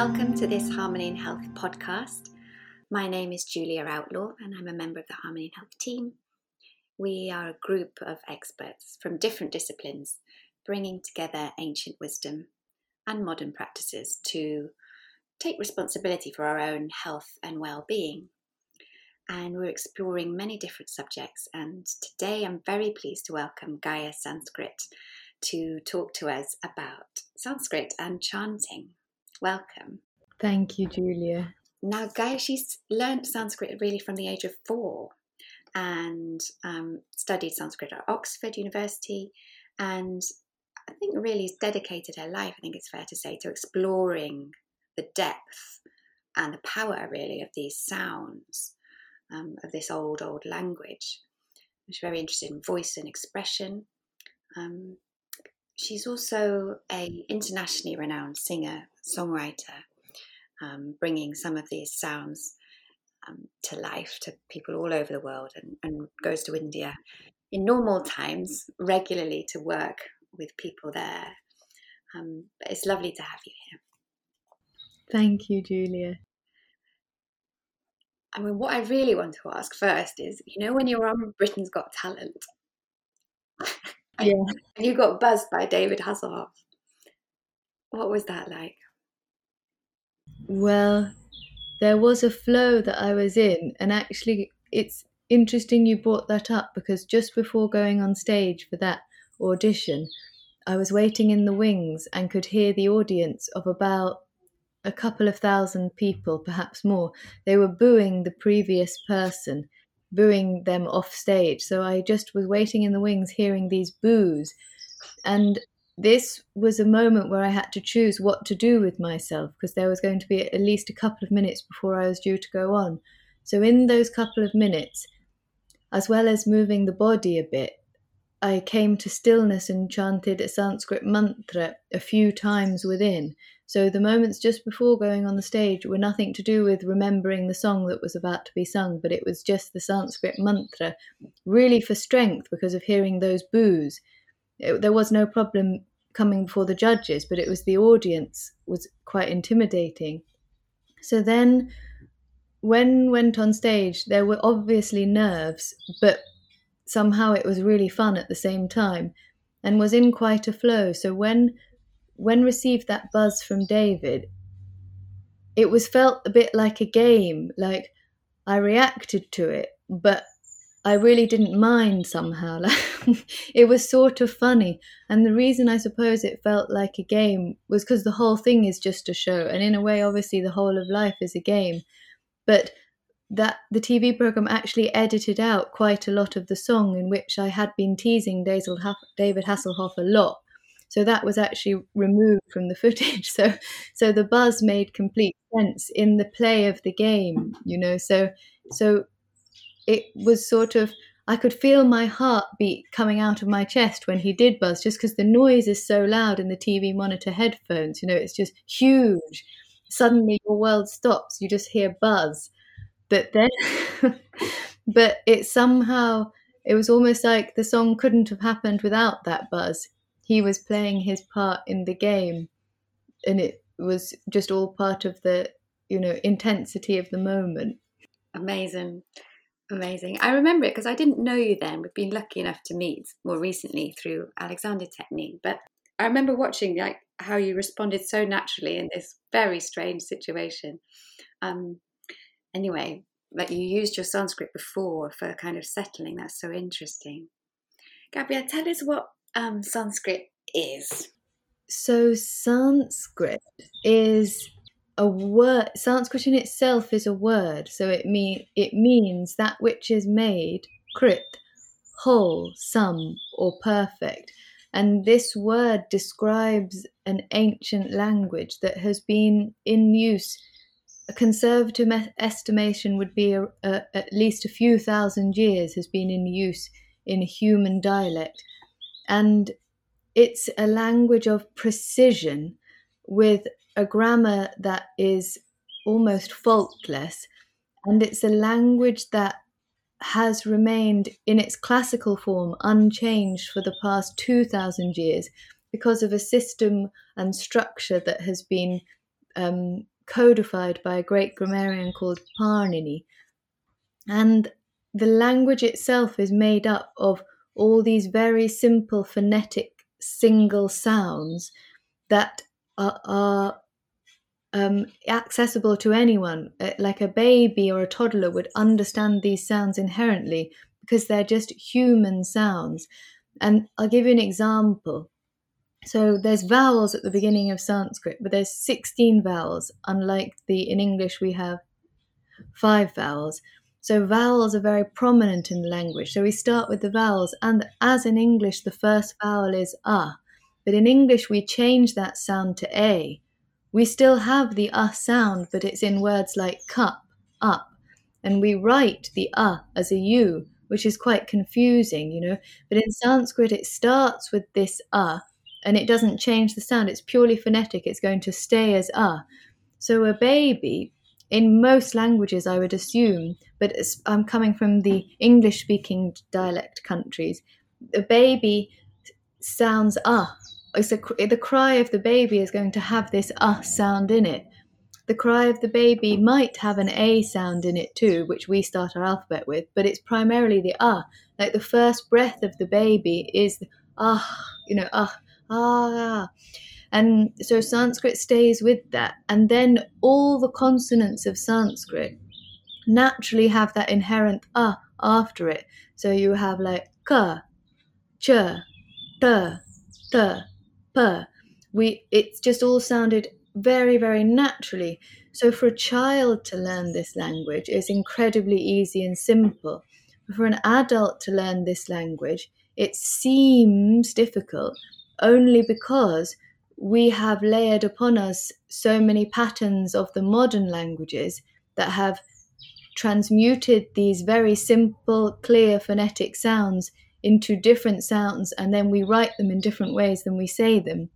Welcome to this Harmony and Health podcast. My name is Julia Outlaw, and I'm a member of the Harmony and Health team. We are a group of experts from different disciplines bringing together ancient wisdom and modern practices to take responsibility for our own health and well being. And we're exploring many different subjects. And today I'm very pleased to welcome Gaia Sanskrit to talk to us about Sanskrit and chanting. Welcome. Thank you, Julia. Now, Gaia, she's learned Sanskrit really from the age of four and um, studied Sanskrit at Oxford University. And I think really has dedicated her life, I think it's fair to say, to exploring the depth and the power really of these sounds um, of this old, old language. She's very interested in voice and expression. Um, she's also a internationally renowned singer songwriter um, bringing some of these sounds um, to life to people all over the world and, and, goes to india in normal times regularly to work with people there. Um, but it's lovely to have you here. Thank you julia. I mean, what I really want to ask first is, you know, when you're on Britain's Got Talent, Yeah. And you got buzzed by David Hasselhoff. What was that like? Well, there was a flow that I was in, and actually, it's interesting you brought that up because just before going on stage for that audition, I was waiting in the wings and could hear the audience of about a couple of thousand people, perhaps more. They were booing the previous person booing them off stage. So I just was waiting in the wings hearing these boos. And this was a moment where I had to choose what to do with myself because there was going to be at least a couple of minutes before I was due to go on. So, in those couple of minutes, as well as moving the body a bit, I came to stillness and chanted a Sanskrit mantra a few times within. So the moments just before going on the stage were nothing to do with remembering the song that was about to be sung, but it was just the Sanskrit mantra, really for strength because of hearing those boos. It, there was no problem coming before the judges, but it was the audience was quite intimidating. So then when went on stage, there were obviously nerves, but somehow it was really fun at the same time and was in quite a flow. So when when received that buzz from David, it was felt a bit like a game, like I reacted to it, but I really didn't mind somehow. Like, it was sort of funny. And the reason I suppose it felt like a game was because the whole thing is just a show. And in a way, obviously, the whole of life is a game. But that the TV program actually edited out quite a lot of the song in which I had been teasing David Hasselhoff a lot so that was actually removed from the footage. So so the buzz made complete sense in the play of the game, you know. So so it was sort of I could feel my heartbeat coming out of my chest when he did buzz, just because the noise is so loud in the TV monitor headphones. You know, it's just huge. Suddenly your world stops. You just hear buzz. But then, but it somehow, it was almost like the song couldn't have happened without that buzz he was playing his part in the game and it was just all part of the you know intensity of the moment. Amazing. Amazing. I remember it because i didn't know you then. We've been lucky enough to meet more recently through alexander technique but i remember watching like how you responded so naturally in this very strange situation. Um anyway like you used your sanskrit before for kind of settling. That's so interesting. Gabrielle tell us what um, Sanskrit is? So, Sanskrit is a word. Sanskrit in itself is a word. So it mean it means that which is made krit, whole, some, or perfect. And this word describes an ancient language that has been in use. A conservative estimation would be a, a, at least a few thousand years has been in use in human dialect and it's a language of precision with a grammar that is almost faultless. And it's a language that has remained in its classical form unchanged for the past 2,000 years because of a system and structure that has been um, codified by a great grammarian called Panini. And the language itself is made up of all these very simple phonetic single sounds that are, are um, accessible to anyone. Uh, like a baby or a toddler would understand these sounds inherently because they're just human sounds. And I'll give you an example. So there's vowels at the beginning of Sanskrit, but there's 16 vowels, unlike the in English we have five vowels. So vowels are very prominent in the language. So we start with the vowels, and as in English, the first vowel is a, but in English we change that sound to a. We still have the a sound, but it's in words like cup, up, and we write the a as a u, which is quite confusing, you know. But in Sanskrit, it starts with this a, and it doesn't change the sound. It's purely phonetic. It's going to stay as a. So a baby in most languages, I would assume, but I'm coming from the English speaking dialect countries, the baby sounds ah. It's a, the cry of the baby is going to have this ah sound in it. The cry of the baby might have an a sound in it too, which we start our alphabet with, but it's primarily the ah. Like the first breath of the baby is ah, you know, ah, ah. And so Sanskrit stays with that. And then all the consonants of Sanskrit naturally have that inherent ah after it. So you have like ka, ch, t, t, p. We it's just all sounded very, very naturally. So for a child to learn this language is incredibly easy and simple. For an adult to learn this language, it seems difficult only because we have layered upon us so many patterns of the modern languages that have transmuted these very simple, clear phonetic sounds into different sounds, and then we write them in different ways than we say them.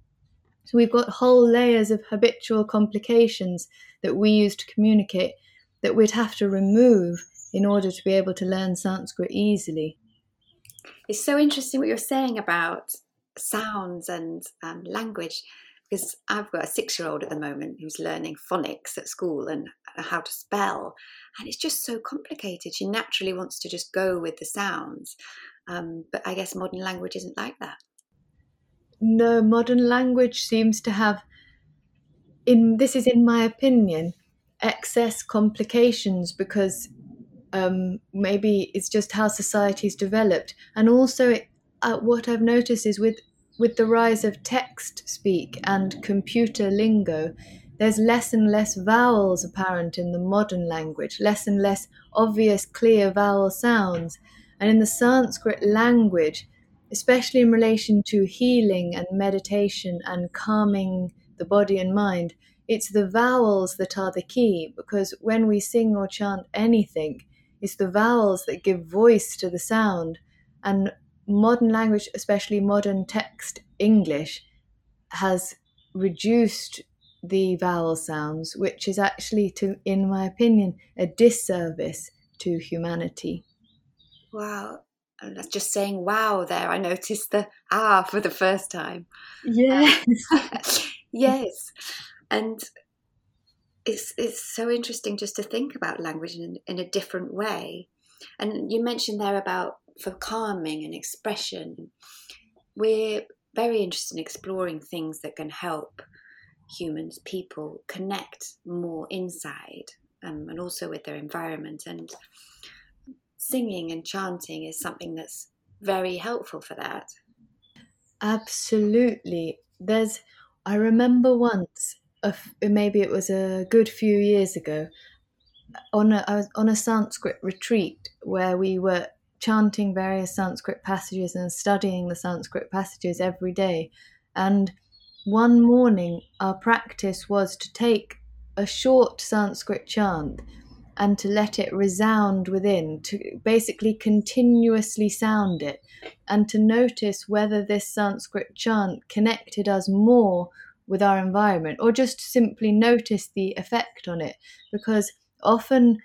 So we've got whole layers of habitual complications that we use to communicate that we'd have to remove in order to be able to learn Sanskrit easily. It's so interesting what you're saying about sounds and um, language because I've got a six year old at the moment who's learning phonics at school and uh, how to spell. And it's just so complicated. She naturally wants to just go with the sounds. Um, but I guess modern language isn't like that. No, modern language seems to have, in this is in my opinion, excess complications because um, maybe it's just how society's developed. And also, it, uh, what I've noticed is with with the rise of text speak and computer lingo, there's less and less vowels apparent in the modern language, less and less obvious, clear vowel sounds. And in the Sanskrit language, especially in relation to healing and meditation and calming the body and mind, it's the vowels that are the key because when we sing or chant anything, it's the vowels that give voice to the sound. And modern language, especially modern text English, has reduced the vowel sounds, which is actually, to, in my opinion, a disservice to humanity. Wow. And that's just saying wow there. I noticed the ah for the first time. Yes. yes. And it's it's so interesting just to think about language in, in a different way. And you mentioned there about for calming and expression. We're very interested in exploring things that can help humans, people connect more inside um, and also with their environment. And singing and chanting is something that's very helpful for that. Absolutely. There's, I remember once, maybe it was a good few years ago, on a, I was on a Sanskrit retreat where we were chanting various Sanskrit passages and studying the Sanskrit passages every day. And one morning, our practice was to take a short Sanskrit chant and to let it resound within, to basically continuously sound it, and to notice whether this Sanskrit chant connected us more with our environment or just simply notice the effect on it. Because often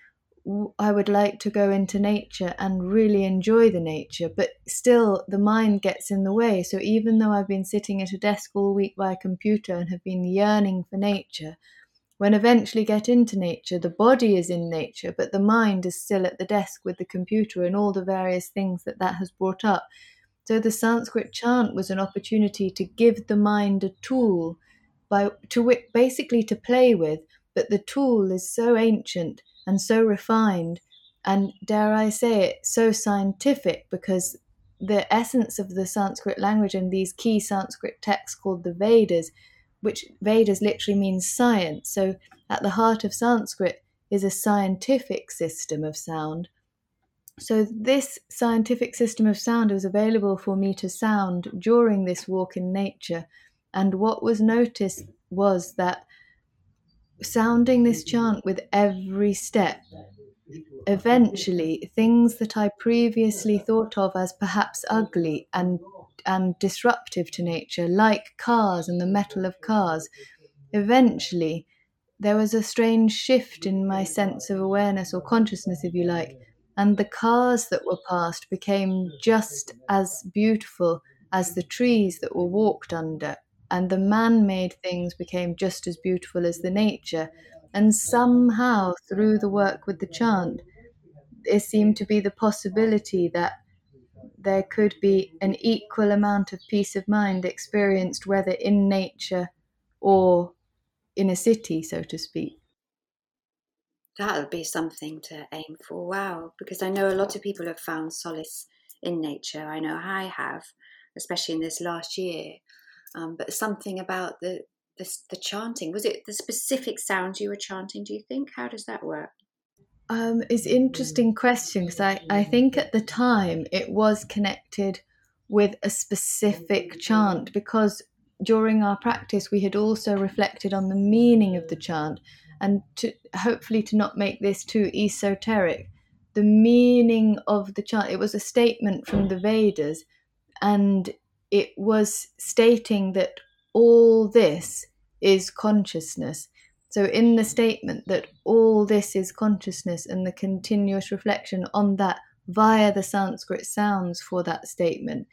I would like to go into nature and really enjoy the nature, but still the mind gets in the way. So even though I've been sitting at a desk all week by a computer and have been yearning for nature, when eventually get into nature, the body is in nature, but the mind is still at the desk with the computer and all the various things that that has brought up. So the Sanskrit chant was an opportunity to give the mind a tool by to basically to play with, but the tool is so ancient and so refined and dare I say it, so scientific because the essence of the Sanskrit language and these key Sanskrit texts called the Vedas which Vedas literally means science. So at the heart of Sanskrit is a scientific system of sound. So this scientific system of sound was available for me to sound during this walk in nature. And what was noticed was that sounding this chant with every step, eventually things that I previously thought of as perhaps ugly and and disruptive to nature, like cars and the metal of cars. Eventually, there was a strange shift in my sense of awareness or consciousness, if you like, and the cars that were passed became just as beautiful as the trees that were walked under, and the man made things became just as beautiful as the nature. And somehow, through the work with the chant, there seemed to be the possibility that there could be an equal amount of peace of mind experienced whether in nature or in a city, so to speak. That'll be something to aim for. Wow. Because I know a lot of people have found solace in nature. I know I have, especially in this last year. Um, but something about the, the the chanting was it the specific sounds you were chanting? Do you think? How does that work? Um, it's interesting question because I, I think at the time it was connected with a specific chant because during our practice we had also reflected on the meaning of the chant and to hopefully to not make this too esoteric the meaning of the chant it was a statement from the vedas and it was stating that all this is consciousness so, in the statement that all this is consciousness and the continuous reflection on that via the Sanskrit sounds for that statement,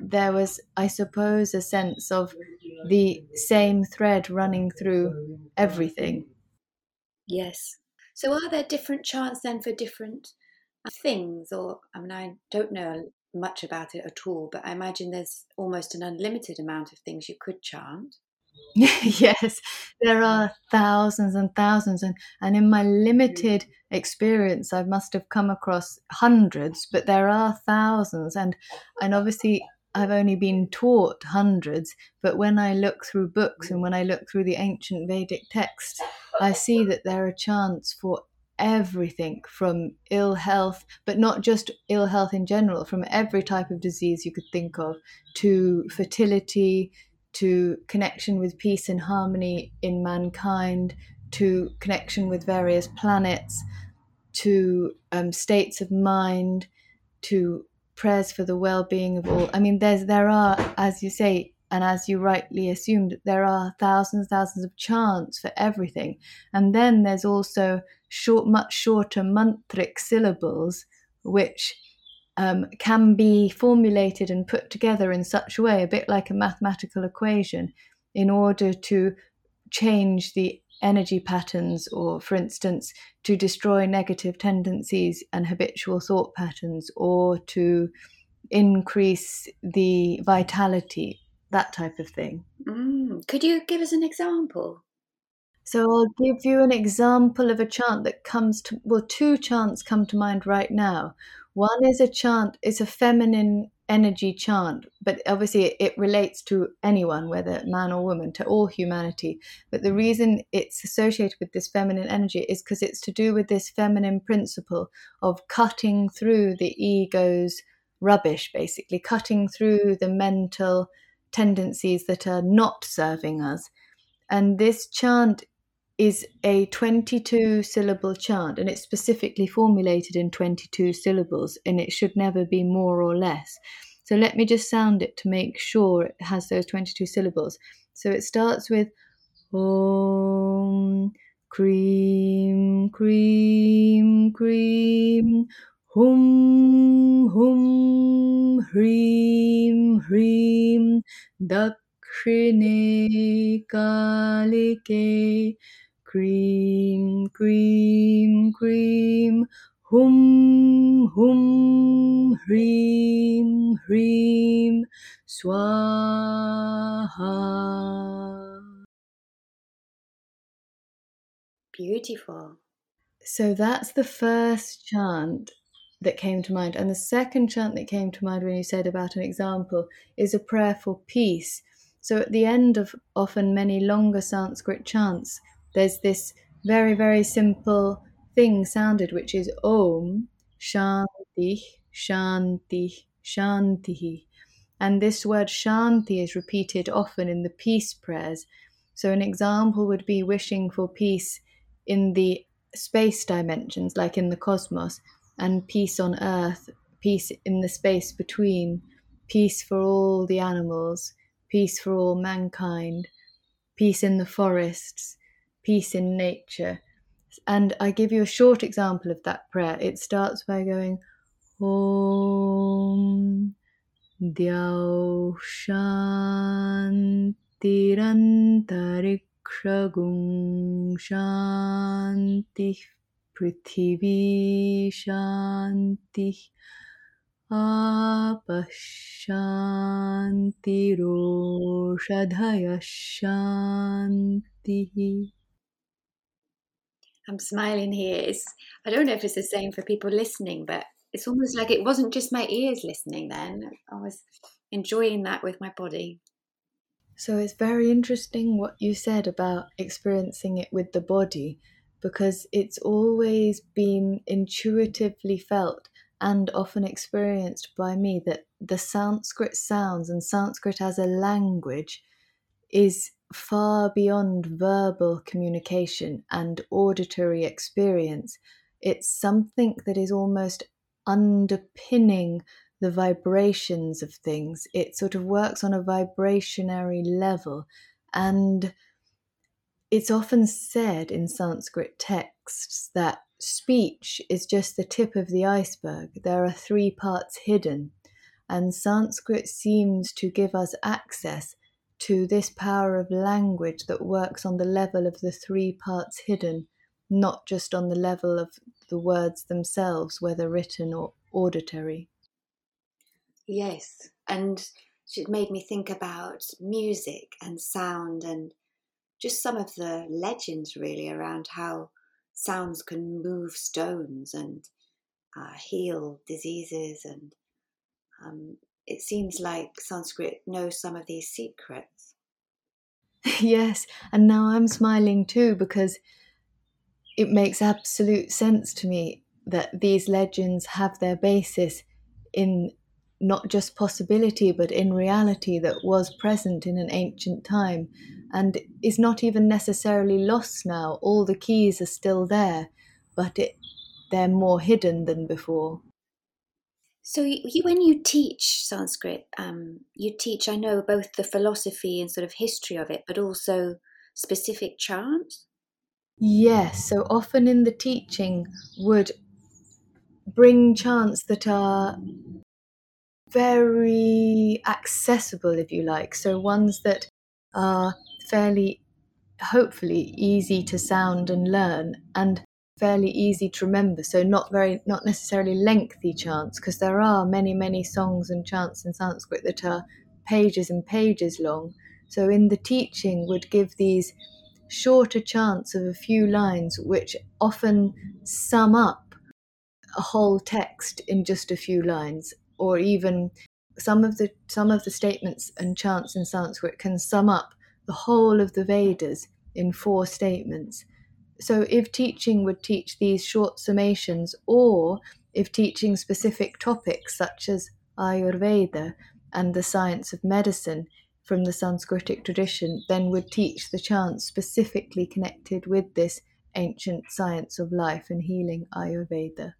there was, I suppose, a sense of the same thread running through everything. Yes. So, are there different chants then for different things? Or, I mean, I don't know much about it at all, but I imagine there's almost an unlimited amount of things you could chant. yes, there are thousands and thousands, and, and in my limited mm. experience, I must have come across hundreds, but there are thousands, and and obviously I've only been taught hundreds, but when I look through books and mm. when I look through the ancient Vedic texts, I see that there are chants for everything from ill health, but not just ill health in general, from every type of disease you could think of, to fertility, to connection with peace and harmony in mankind, to connection with various planets, to um, states of mind, to prayers for the well-being of all. I mean, there's there are, as you say, and as you rightly assumed, there are thousands, thousands of chants for everything, and then there's also short, much shorter mantric syllables, which um, can be formulated and put together in such a way, a bit like a mathematical equation, in order to change the energy patterns, or for instance, to destroy negative tendencies and habitual thought patterns, or to increase the vitality, that type of thing. Mm. Could you give us an example? So I'll give you an example of a chant that comes to, well, two chants come to mind right now. One is a chant, it's a feminine energy chant, but obviously it relates to anyone, whether man or woman, to all humanity. But the reason it's associated with this feminine energy is because it's to do with this feminine principle of cutting through the ego's rubbish, basically, cutting through the mental tendencies that are not serving us. And this chant is a 22 syllable chant and it's specifically formulated in 22 syllables and it should never be more or less. So let me just sound it to make sure it has those 22 syllables. So it starts with Om Kreem Kreem Kreem Hum Hum Hreem Hreem Dakshine Kalike Kreem, kreem, kreem. Hum, hum, hreem, hreem. Swaha. Beautiful. So that's the first chant that came to mind. And the second chant that came to mind when you said about an example is a prayer for peace. So at the end of often many longer Sanskrit chants, there's this very, very simple thing sounded, which is Om Shanti, Shanti, Shanti. And this word Shanti is repeated often in the peace prayers. So an example would be wishing for peace in the space dimensions, like in the cosmos, and peace on earth, peace in the space between, peace for all the animals, peace for all mankind, peace in the forests, peace in nature. And I give you a short example of that prayer. It starts by going, Om Dyau Shantirantarik Gung Shanti Prithivi Shanti Apashanti Roshadhaya Shanti. I'm smiling here. It's, I don't know if it's the same for people listening, but it's almost like it wasn't just my ears listening then. I was enjoying that with my body. So it's very interesting what you said about experiencing it with the body because it's always been intuitively felt and often experienced by me that the Sanskrit sounds and Sanskrit as a language is far beyond verbal communication and auditory experience. It's something that is almost underpinning the vibrations of things. It sort of works on a vibrationary level. And it's often said in Sanskrit texts that speech is just the tip of the iceberg. There are three parts hidden. And Sanskrit seems to give us access to this power of language that works on the level of the three parts hidden, not just on the level of the words themselves, whether written or auditory. Yes, and it made me think about music and sound and just some of the legends really around how sounds can move stones and uh, heal diseases and um, it seems like Sanskrit knows some of these secrets. yes, and now I'm smiling too because it makes absolute sense to me that these legends have their basis in not just possibility but in reality that was present in an ancient time and is not even necessarily lost now all the keys are still there but it, they're more hidden than before so you, when you teach sanskrit um, you teach i know both the philosophy and sort of history of it but also specific chants yes so often in the teaching would bring chants that are very accessible, if you like. So ones that are fairly, hopefully, easy to sound and learn and fairly easy to remember. So not very, not necessarily lengthy chants, because there are many, many songs and chants in Sanskrit that are pages and pages long. So in the teaching would give these shorter chants of a few lines, which often sum up a whole text in just a few lines or even some of the some of the statements and chants in Sanskrit can sum up the whole of the Vedas in four statements. So if teaching would teach these short summations, or if teaching specific topics such as Ayurveda and the science of medicine from the Sanskritic tradition, then would teach the chants specifically connected with this ancient science of life and healing Ayurveda.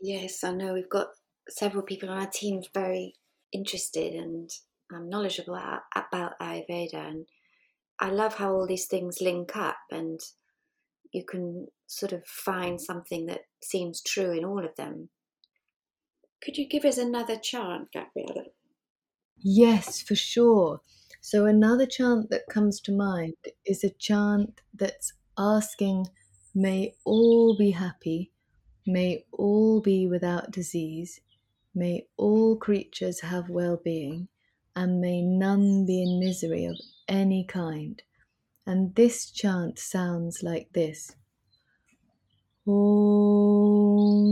Yes, I know we've got several people on our team very interested and um, knowledgeable about, about Ayurveda, and I love how all these things link up, and you can sort of find something that seems true in all of them. Could you give us another chant, Gabriella? Yes, for sure. So, another chant that comes to mind is a chant that's asking, May all be happy, may all be without disease, may all creatures have well being, and may none be in misery of any kind. And this chant sounds like this. Om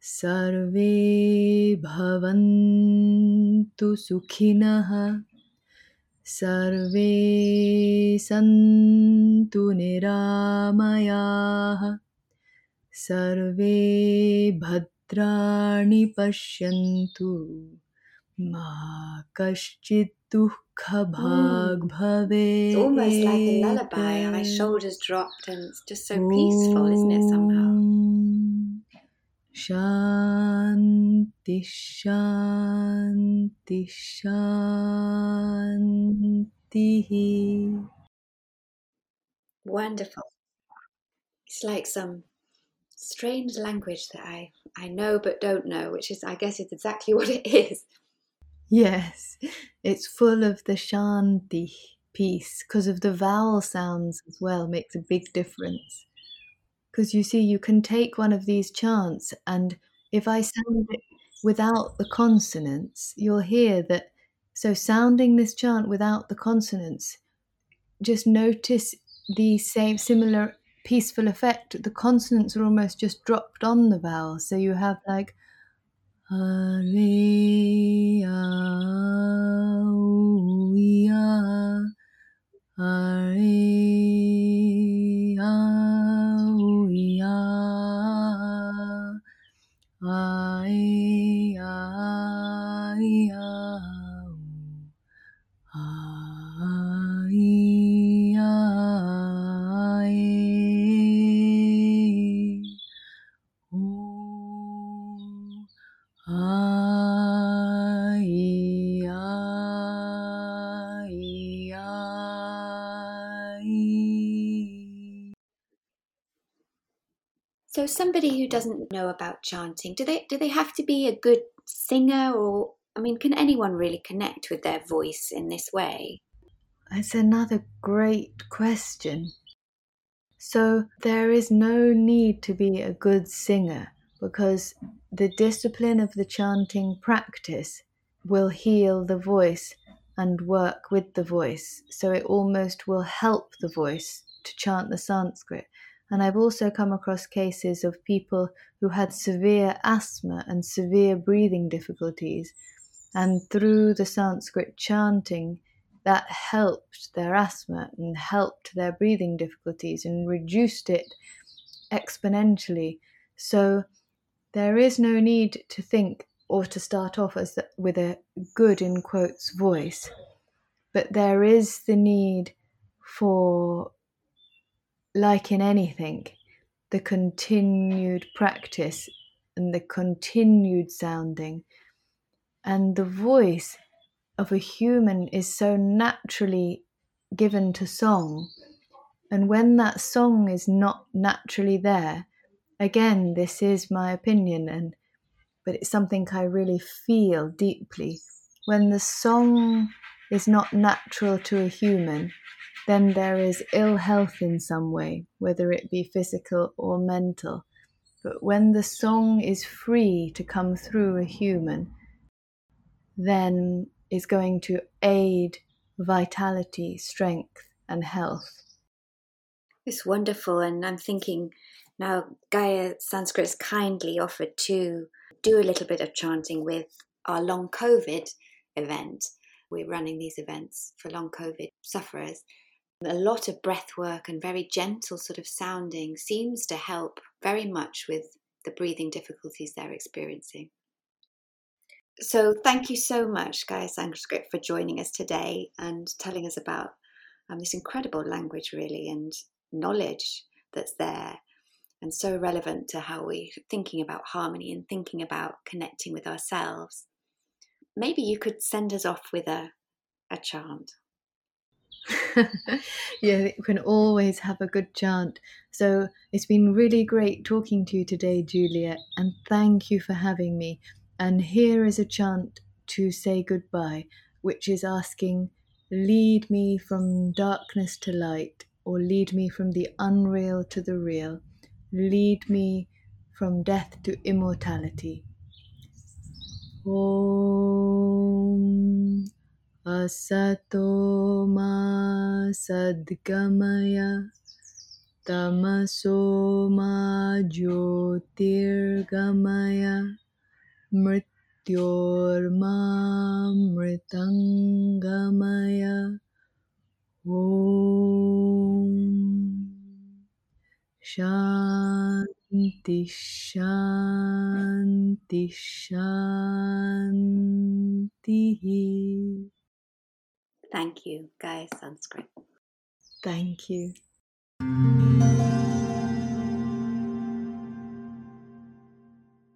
Sarve Bhavantu Sukhinaha Sarve Santu Niramayaha Sarve Bhadrani Pashyantu Ma Dukha bhag bhave. It's almost like a lullaby, and my shoulders dropped, and it's just so peaceful, isn't it, somehow? Shanti, Shanti, Shanti. Wonderful. It's like some strange language that I, I know but don't know, which is, I guess, it's exactly what it is. Yes, it's full of the Shanti peace because of the vowel sounds as well, makes a big difference. Because you see, you can take one of these chants, and if I sound it without the consonants, you'll hear that. So, sounding this chant without the consonants, just notice the same similar peaceful effect. The consonants are almost just dropped on the vowels. So, you have like. Hare know about chanting, do they do they have to be a good singer, or I mean, can anyone really connect with their voice in this way? That's another great question. So, there is no need to be a good singer because the discipline of the chanting practice will heal the voice and work with the voice. So, it almost will help the voice to chant the Sanskrit. And I've also come across cases of people who had severe asthma and severe breathing difficulties. And through the Sanskrit chanting, that helped their asthma and helped their breathing difficulties and reduced it exponentially. So there is no need to think or to start off as the, with a good in quotes voice, but there is the need for like in anything, the continued practice and the continued sounding. And the voice of a human is so naturally given to song. And when that song is not naturally there, again, this is my opinion, and but it's something I really feel deeply. When the song is not natural to a human, then there is ill health in some way, whether it be physical or mental. But when the song is free to come through a human, then is going to aid vitality, strength, and health. It's wonderful, and I'm thinking now Gaia Sanskrit has kindly offered to do a little bit of chanting with our long COVID event. We're running these events for long COVID sufferers, a lot of breath work and very gentle sort of sounding seems to help very much with the breathing difficulties they're experiencing. So, thank you so much, Gaia Sanskrit, for joining us today and telling us about um, this incredible language, really, and knowledge that's there and so relevant to how we're thinking about harmony and thinking about connecting with ourselves. Maybe you could send us off with a, a chant. yeah, you can always have a good chant. So it's been really great talking to you today, Juliet, and thank you for having me. And here is a chant to say goodbye, which is asking, Lead me from darkness to light, or lead me from the unreal to the real. Lead me from death to immortality. Om Asato Ma Sadgamaya Tamaso Ma Jyotirgamaya Mrityorma Mritangamaya Om Shanti Shanti Shanti. Thank you, Gaia Sanskrit. Thank you.